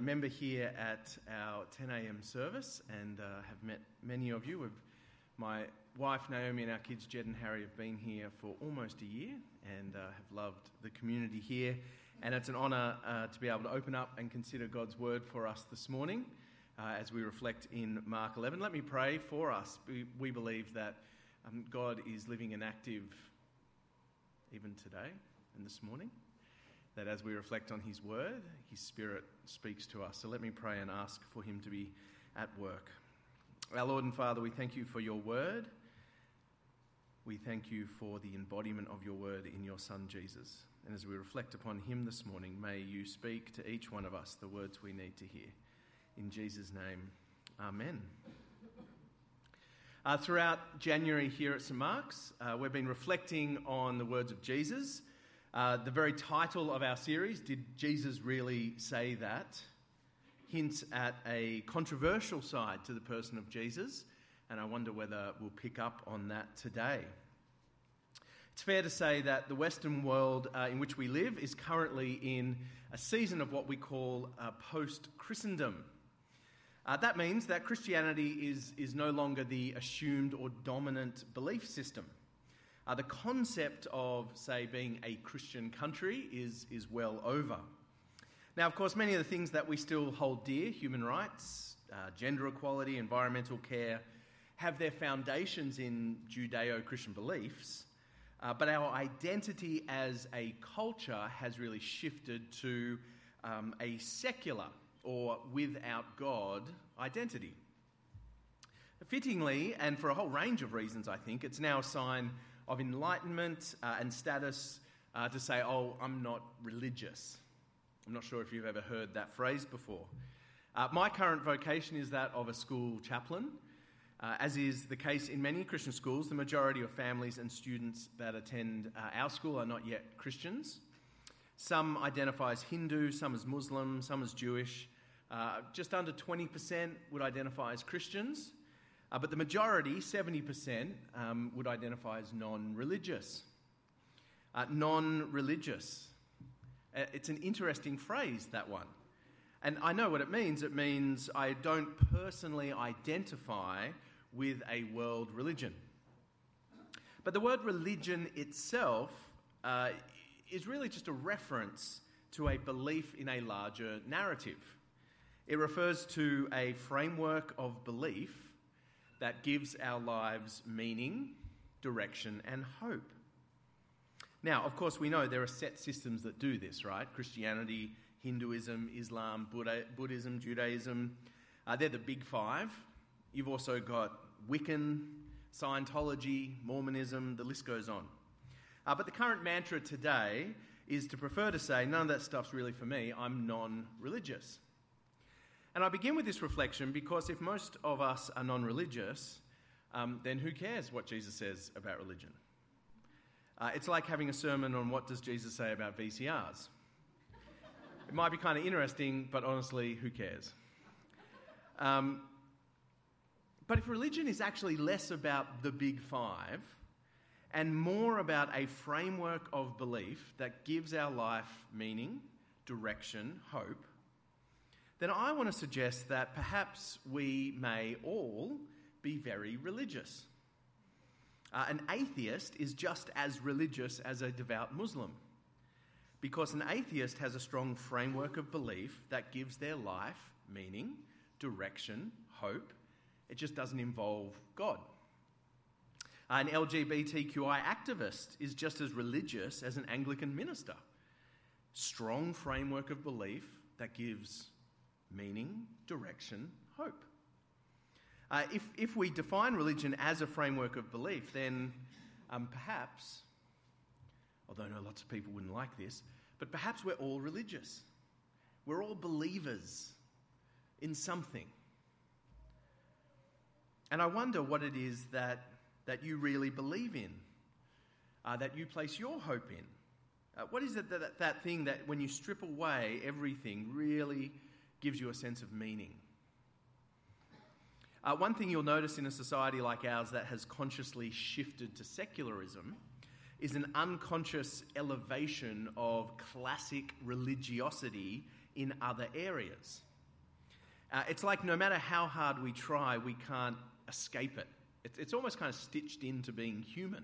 member here at our 10 a.m. service and uh, have met many of you. We've, my wife Naomi and our kids Jed and Harry have been here for almost a year and uh, have loved the community here. And it's an honour uh, to be able to open up and consider God's word for us this morning uh, as we reflect in Mark 11. Let me pray for us. We, we believe that um, God is living and active even today and this morning that as we reflect on His Word, His Spirit speaks to us. So let me pray and ask for Him to be at work. Our Lord and Father, we thank you for your Word. We thank you for the embodiment of your Word in your Son, Jesus. And as we reflect upon Him this morning, may you speak to each one of us the words we need to hear. In Jesus' name, Amen. Uh, throughout January here at St. Mark's, uh, we've been reflecting on the words of Jesus uh, the very title of our series, Did Jesus Really Say That? hints at a controversial side to the person of Jesus, and I wonder whether we'll pick up on that today. It's fair to say that the Western world uh, in which we live is currently in a season of what we call uh, post Christendom. Uh, that means that Christianity is, is no longer the assumed or dominant belief system. Uh, the concept of, say, being a Christian country is, is well over. Now, of course, many of the things that we still hold dear, human rights, uh, gender equality, environmental care, have their foundations in Judeo Christian beliefs. Uh, but our identity as a culture has really shifted to um, a secular or without God identity. Fittingly, and for a whole range of reasons, I think, it's now a sign of enlightenment uh, and status uh, to say, oh, I'm not religious. I'm not sure if you've ever heard that phrase before. Uh, my current vocation is that of a school chaplain. Uh, as is the case in many Christian schools, the majority of families and students that attend uh, our school are not yet Christians. Some identify as Hindu, some as Muslim, some as Jewish. Uh, just under 20% would identify as Christians. Uh, but the majority, 70%, um, would identify as non religious. Uh, non religious. Uh, it's an interesting phrase, that one. And I know what it means. It means I don't personally identify with a world religion. But the word religion itself uh, is really just a reference to a belief in a larger narrative. It refers to a framework of belief that gives our lives meaning, direction, and hope. Now, of course, we know there are set systems that do this, right? Christianity, Hinduism, Islam, Buddha, Buddhism, Judaism. Uh, they're the big five. You've also got Wiccan, Scientology, Mormonism, the list goes on. Uh, but the current mantra today is to prefer to say, none of that stuff's really for me, I'm non religious. And I begin with this reflection because if most of us are non religious, um, then who cares what Jesus says about religion? Uh, it's like having a sermon on what does Jesus say about VCRs. It might be kind of interesting, but honestly, who cares? Um, but if religion is actually less about the big five and more about a framework of belief that gives our life meaning, direction, hope, then I want to suggest that perhaps we may all be very religious. Uh, an atheist is just as religious as a devout Muslim because an atheist has a strong framework of belief that gives their life meaning, direction, hope. It just doesn't involve God. An LGBTQI activist is just as religious as an Anglican minister. Strong framework of belief that gives meaning, direction, hope. Uh, if, if we define religion as a framework of belief, then um, perhaps, although I know lots of people wouldn't like this, but perhaps we're all religious. We're all believers in something. And I wonder what it is that, that you really believe in, uh, that you place your hope in. Uh, what is it that, that, that thing that when you strip away everything really gives you a sense of meaning. Uh, one thing you'll notice in a society like ours that has consciously shifted to secularism is an unconscious elevation of classic religiosity in other areas. Uh, it's like no matter how hard we try, we can't escape it. It's, it's almost kind of stitched into being human.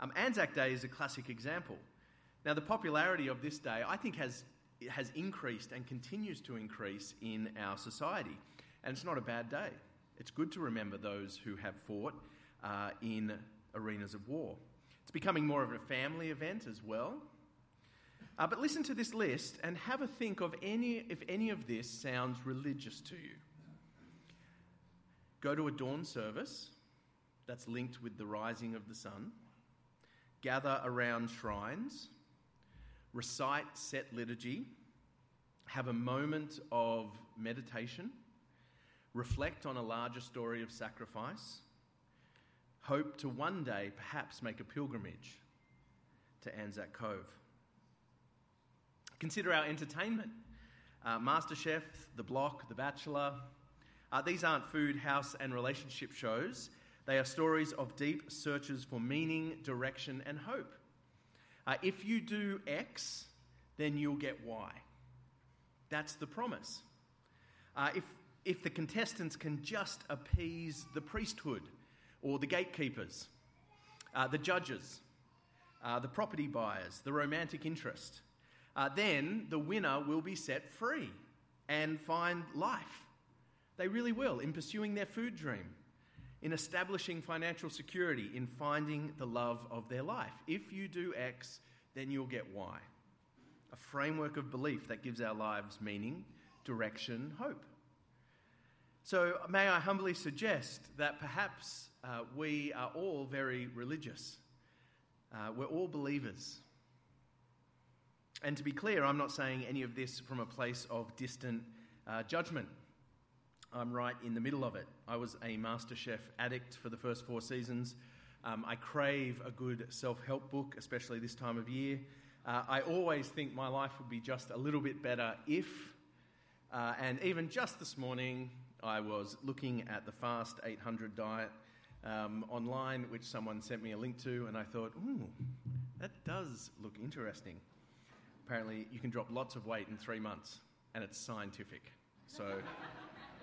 Um, Anzac Day is a classic example. Now, the popularity of this day, I think, has, has increased and continues to increase in our society. And it's not a bad day. It's good to remember those who have fought uh, in arenas of war. It's becoming more of a family event as well. Uh, but listen to this list and have a think of any, if any of this sounds religious to you. Go to a dawn service that's linked with the rising of the sun. Gather around shrines. Recite set liturgy. Have a moment of meditation. Reflect on a larger story of sacrifice. Hope to one day perhaps make a pilgrimage to Anzac Cove. Consider our entertainment uh, MasterChef, The Block, The Bachelor. Uh, these aren't food, house, and relationship shows. They are stories of deep searches for meaning, direction, and hope. Uh, if you do X, then you'll get Y. That's the promise. Uh, if, if the contestants can just appease the priesthood or the gatekeepers, uh, the judges, uh, the property buyers, the romantic interest, uh, then the winner will be set free and find life. They really will in pursuing their food dream, in establishing financial security, in finding the love of their life. If you do X, then you'll get Y. A framework of belief that gives our lives meaning, direction, hope. So, may I humbly suggest that perhaps uh, we are all very religious. Uh, we're all believers. And to be clear, I'm not saying any of this from a place of distant uh, judgment. I'm right in the middle of it. I was a MasterChef addict for the first four seasons. Um, I crave a good self help book, especially this time of year. Uh, I always think my life would be just a little bit better if, uh, and even just this morning, I was looking at the Fast 800 diet um, online, which someone sent me a link to, and I thought, ooh, that does look interesting apparently you can drop lots of weight in three months, and it's scientific. So,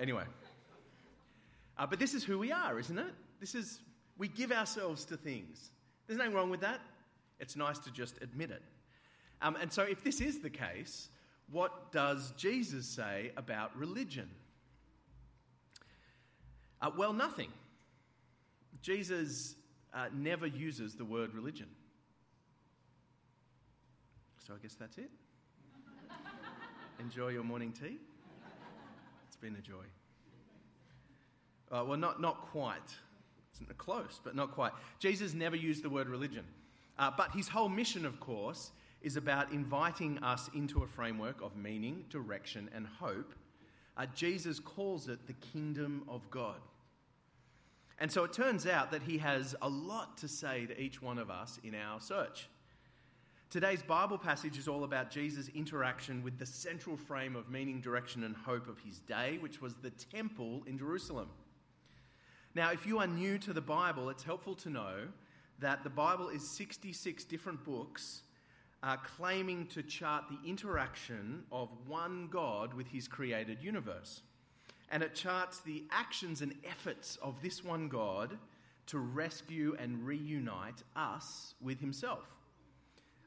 anyway. Uh, but this is who we are, isn't it? This is, we give ourselves to things. There's nothing wrong with that. It's nice to just admit it. Um, and so, if this is the case, what does Jesus say about religion? Uh, well, nothing. Jesus uh, never uses the word religion. So I guess that's it. Enjoy your morning tea. Been a joy. Uh, well, not, not quite. It's close, but not quite. Jesus never used the word religion. Uh, but his whole mission, of course, is about inviting us into a framework of meaning, direction, and hope. Uh, Jesus calls it the kingdom of God. And so it turns out that he has a lot to say to each one of us in our search. Today's Bible passage is all about Jesus' interaction with the central frame of meaning, direction, and hope of his day, which was the temple in Jerusalem. Now, if you are new to the Bible, it's helpful to know that the Bible is 66 different books uh, claiming to chart the interaction of one God with his created universe. And it charts the actions and efforts of this one God to rescue and reunite us with himself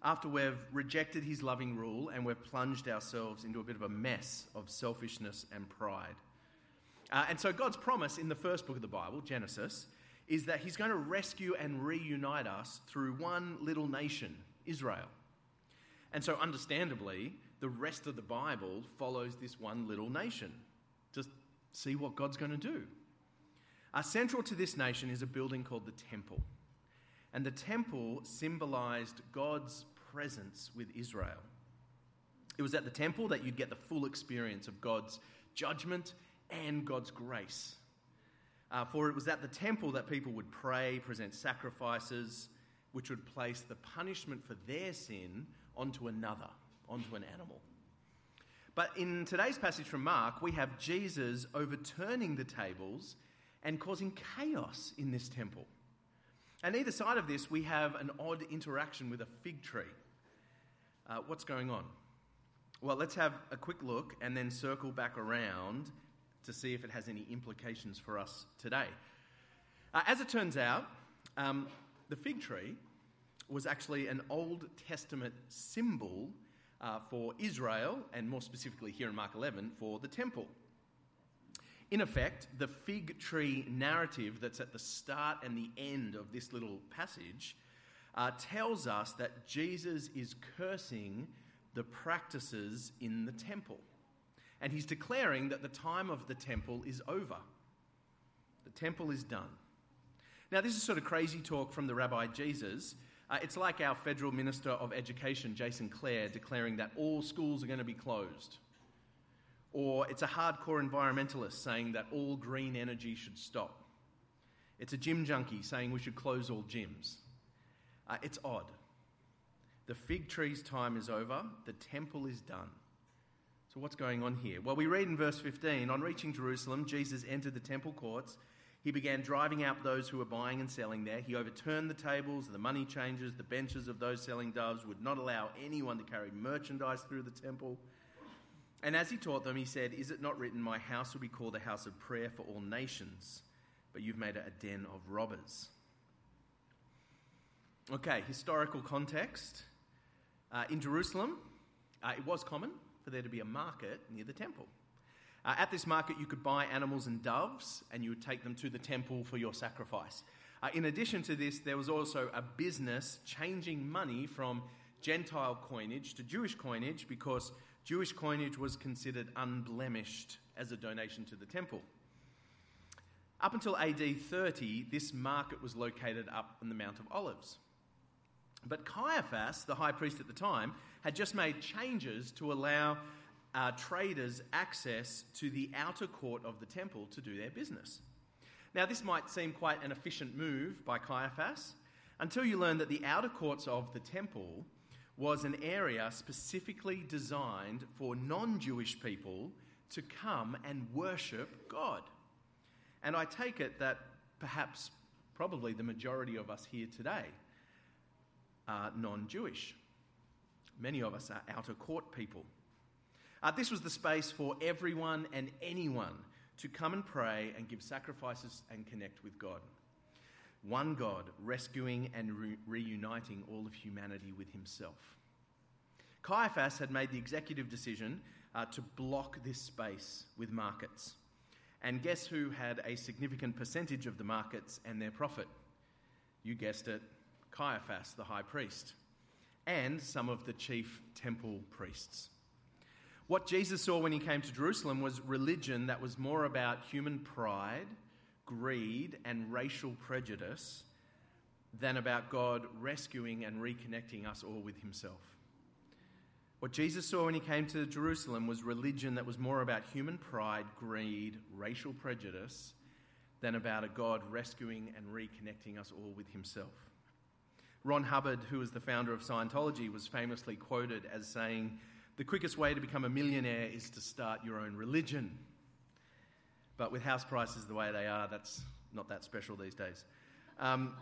after we've rejected his loving rule and we've plunged ourselves into a bit of a mess of selfishness and pride. Uh, and so, God's promise in the first book of the Bible, Genesis, is that he's going to rescue and reunite us through one little nation, Israel. And so, understandably, the rest of the Bible follows this one little nation. Just see what God's going to do. Uh, central to this nation is a building called the Temple. And the temple symbolized God's presence with Israel. It was at the temple that you'd get the full experience of God's judgment and God's grace. Uh, for it was at the temple that people would pray, present sacrifices, which would place the punishment for their sin onto another, onto an animal. But in today's passage from Mark, we have Jesus overturning the tables and causing chaos in this temple. And either side of this, we have an odd interaction with a fig tree. Uh, what's going on? Well, let's have a quick look and then circle back around to see if it has any implications for us today. Uh, as it turns out, um, the fig tree was actually an Old Testament symbol uh, for Israel, and more specifically here in Mark 11, for the temple. In effect, the fig tree narrative that's at the start and the end of this little passage uh, tells us that Jesus is cursing the practices in the temple. And he's declaring that the time of the temple is over. The temple is done. Now, this is sort of crazy talk from the Rabbi Jesus. Uh, it's like our Federal Minister of Education, Jason Clare, declaring that all schools are going to be closed. Or it's a hardcore environmentalist saying that all green energy should stop. It's a gym junkie saying we should close all gyms. Uh, it's odd. The fig tree's time is over, the temple is done. So, what's going on here? Well, we read in verse 15 On reaching Jerusalem, Jesus entered the temple courts. He began driving out those who were buying and selling there. He overturned the tables, the money changers, the benches of those selling doves, would not allow anyone to carry merchandise through the temple. And as he taught them, he said, Is it not written, My house will be called a house of prayer for all nations, but you've made it a den of robbers? Okay, historical context. Uh, in Jerusalem, uh, it was common for there to be a market near the temple. Uh, at this market, you could buy animals and doves, and you would take them to the temple for your sacrifice. Uh, in addition to this, there was also a business changing money from Gentile coinage to Jewish coinage because Jewish coinage was considered unblemished as a donation to the temple. Up until AD 30, this market was located up on the Mount of Olives. But Caiaphas, the high priest at the time, had just made changes to allow uh, traders access to the outer court of the temple to do their business. Now, this might seem quite an efficient move by Caiaphas until you learn that the outer courts of the temple was an area specifically designed for non Jewish people to come and worship God. And I take it that perhaps, probably the majority of us here today are non Jewish. Many of us are outer court people. Uh, this was the space for everyone and anyone to come and pray and give sacrifices and connect with God. One God rescuing and re- reuniting all of humanity with himself. Caiaphas had made the executive decision uh, to block this space with markets. And guess who had a significant percentage of the markets and their profit? You guessed it, Caiaphas, the high priest, and some of the chief temple priests. What Jesus saw when he came to Jerusalem was religion that was more about human pride, greed, and racial prejudice than about God rescuing and reconnecting us all with himself. What Jesus saw when he came to Jerusalem was religion that was more about human pride, greed, racial prejudice than about a God rescuing and reconnecting us all with himself. Ron Hubbard, who was the founder of Scientology, was famously quoted as saying, The quickest way to become a millionaire is to start your own religion. But with house prices the way they are, that's not that special these days. Um,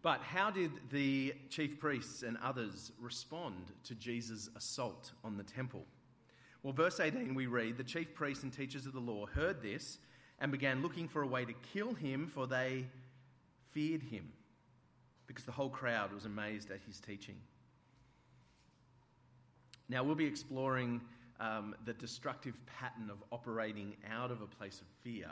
but how did the chief priests and others respond to Jesus' assault on the temple? Well, verse 18 we read The chief priests and teachers of the law heard this and began looking for a way to kill him, for they feared him because the whole crowd was amazed at his teaching. Now, we'll be exploring um, the destructive pattern of operating out of a place of fear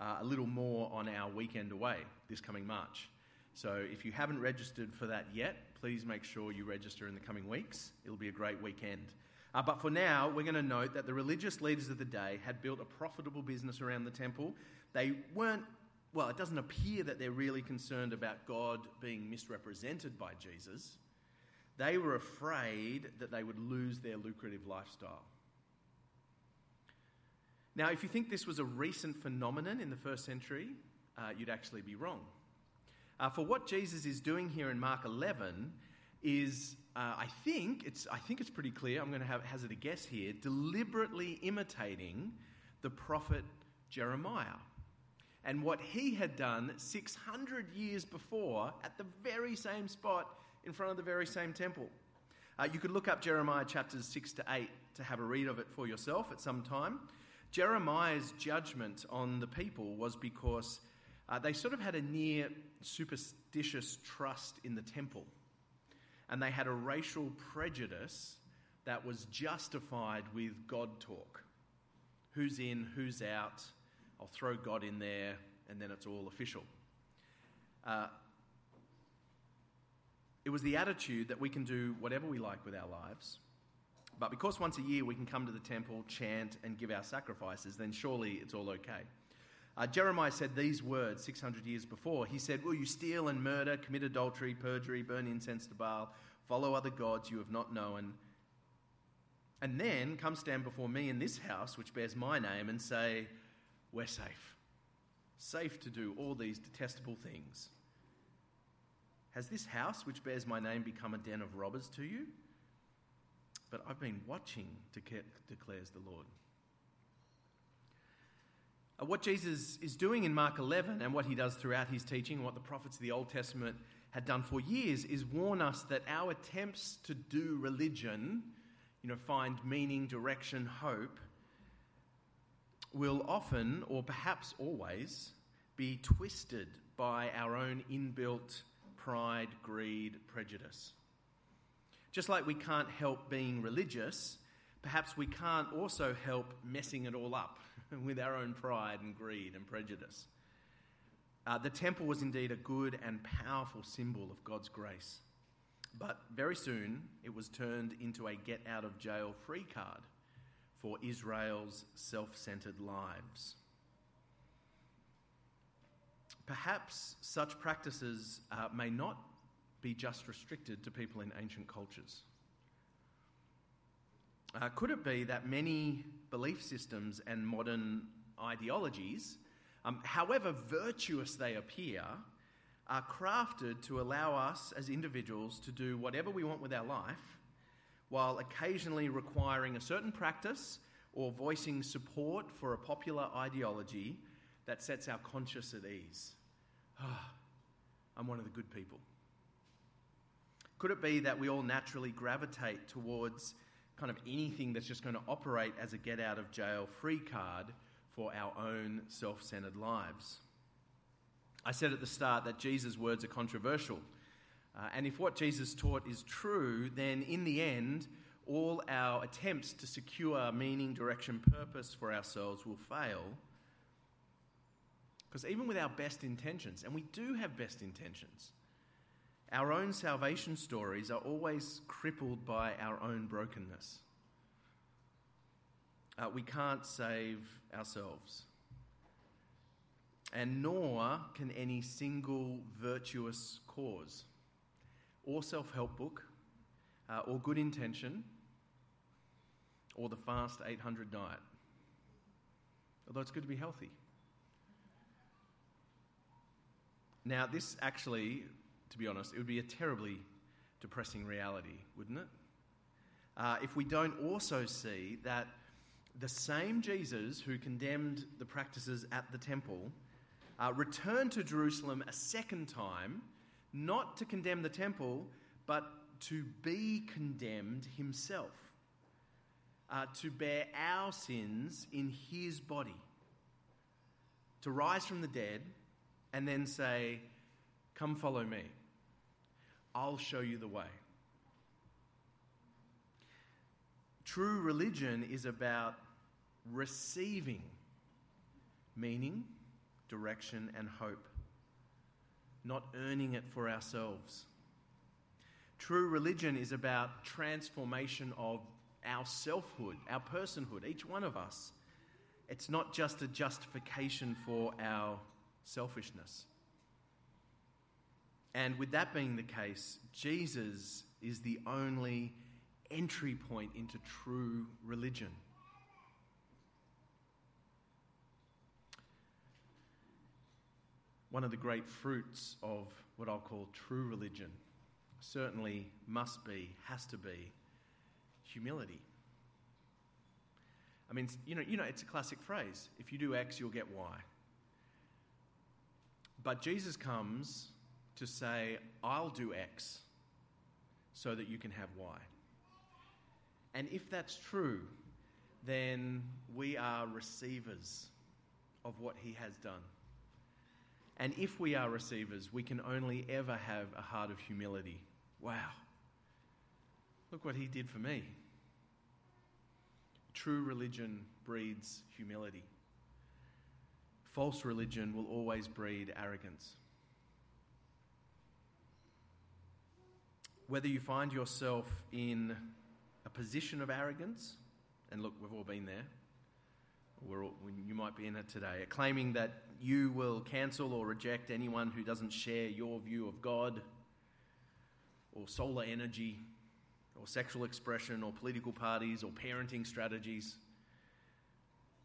uh, a little more on our weekend away this coming March. So, if you haven't registered for that yet, please make sure you register in the coming weeks. It'll be a great weekend. Uh, but for now, we're going to note that the religious leaders of the day had built a profitable business around the temple. They weren't well, it doesn't appear that they're really concerned about God being misrepresented by Jesus. They were afraid that they would lose their lucrative lifestyle. Now, if you think this was a recent phenomenon in the first century, uh, you'd actually be wrong. Uh, for what Jesus is doing here in Mark 11 is, uh, I think it's, I think it's pretty clear. I'm going to hazard a guess here. Deliberately imitating the prophet Jeremiah and what he had done 600 years before at the very same spot in front of the very same temple. Uh, you could look up Jeremiah chapters 6 to 8 to have a read of it for yourself at some time. Jeremiah's judgment on the people was because uh, they sort of had a near superstitious trust in the temple. And they had a racial prejudice that was justified with God talk. Who's in, who's out? I'll throw God in there, and then it's all official. Uh, it was the attitude that we can do whatever we like with our lives, but because once a year we can come to the temple, chant, and give our sacrifices, then surely it's all okay. Uh, Jeremiah said these words 600 years before. He said, Will you steal and murder, commit adultery, perjury, burn incense to Baal, follow other gods you have not known, and then come stand before me in this house, which bears my name, and say, We're safe. Safe to do all these detestable things. Has this house, which bears my name, become a den of robbers to you? But I've been watching, declares the Lord. Uh, what Jesus is doing in Mark 11 and what he does throughout his teaching, and what the prophets of the Old Testament had done for years, is warn us that our attempts to do religion, you know, find meaning, direction, hope, will often, or perhaps always, be twisted by our own inbuilt pride, greed, prejudice. Just like we can't help being religious, perhaps we can't also help messing it all up with our own pride and greed and prejudice. Uh, the temple was indeed a good and powerful symbol of God's grace. But very soon it was turned into a get out of jail free card for Israel's self centered lives. Perhaps such practices uh, may not be just restricted to people in ancient cultures. Uh, could it be that many belief systems and modern ideologies, um, however virtuous they appear, are crafted to allow us as individuals to do whatever we want with our life, while occasionally requiring a certain practice or voicing support for a popular ideology that sets our conscience at ease? Oh, I'm one of the good people. Could it be that we all naturally gravitate towards kind of anything that's just going to operate as a get out of jail free card for our own self centered lives? I said at the start that Jesus' words are controversial. Uh, and if what Jesus taught is true, then in the end, all our attempts to secure meaning, direction, purpose for ourselves will fail. Because even with our best intentions, and we do have best intentions, our own salvation stories are always crippled by our own brokenness. Uh, we can't save ourselves. And nor can any single virtuous cause, or self help book, uh, or good intention, or the fast 800 diet. Although it's good to be healthy. Now, this actually to be honest. It would be a terribly depressing reality, wouldn't it? Uh, if we don't also see that the same Jesus who condemned the practices at the temple uh, returned to Jerusalem a second time, not to condemn the temple, but to be condemned himself, uh, to bear our sins in his body, to rise from the dead, and then say, Come follow me. I'll show you the way. True religion is about receiving meaning, direction, and hope, not earning it for ourselves. True religion is about transformation of our selfhood, our personhood, each one of us. It's not just a justification for our selfishness. And with that being the case, Jesus is the only entry point into true religion. One of the great fruits of what I'll call true religion certainly must be, has to be, humility. I mean, you know, you know, it's a classic phrase. If you do X, you'll get Y. But Jesus comes to say, I'll do X so that you can have Y. And if that's true, then we are receivers of what he has done. And if we are receivers, we can only ever have a heart of humility. Wow. Look what he did for me. True religion breeds humility. False religion will always breed arrogance. Whether you find yourself in a position of arrogance, and look, we've all been there, all, you might be in it today, claiming that you will cancel or reject anyone who doesn't share your view of God, or solar energy, or sexual expression, or political parties, or parenting strategies.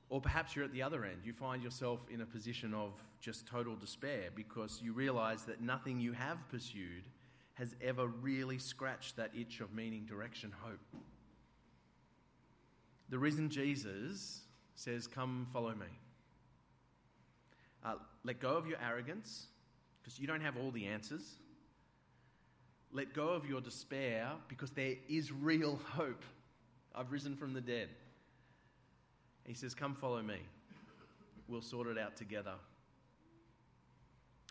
Or perhaps you're at the other end. You find yourself in a position of just total despair because you realize that nothing you have pursued has ever really scratched that itch of meaning, direction, hope. The risen Jesus says, Come follow me. Uh, let go of your arrogance because you don't have all the answers. Let go of your despair because there is real hope. I've risen from the dead. He says, Come follow me. We'll sort it out together.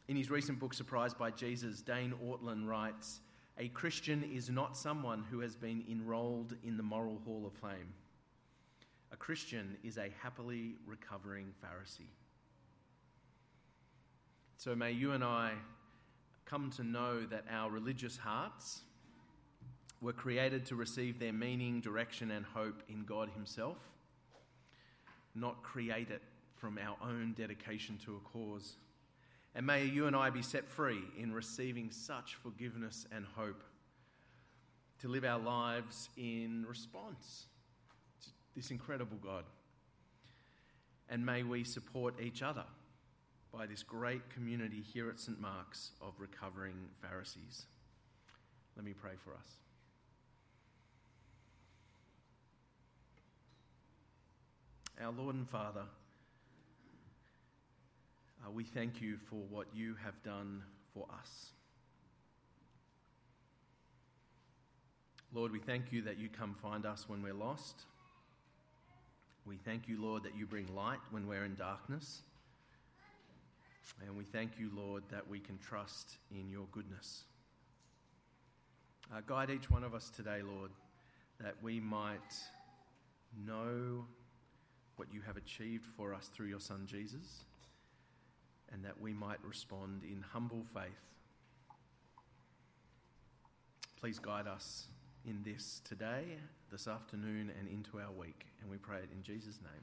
In his recent book, Surprised by Jesus, Dane Ortlund writes A Christian is not someone who has been enrolled in the Moral Hall of Fame. A Christian is a happily recovering Pharisee. So may you and I come to know that our religious hearts were created to receive their meaning, direction, and hope in God Himself not create it from our own dedication to a cause. And may you and I be set free in receiving such forgiveness and hope to live our lives in response to this incredible God. And may we support each other by this great community here at St. Mark's of recovering Pharisees. Let me pray for us. Our Lord and Father, uh, we thank you for what you have done for us. Lord, we thank you that you come find us when we're lost. We thank you, Lord, that you bring light when we're in darkness. And we thank you, Lord, that we can trust in your goodness. Uh, guide each one of us today, Lord, that we might know what you have achieved for us through your Son Jesus, and that we might respond in humble faith. Please guide us in this today, this afternoon, and into our week. And we pray it in Jesus' name.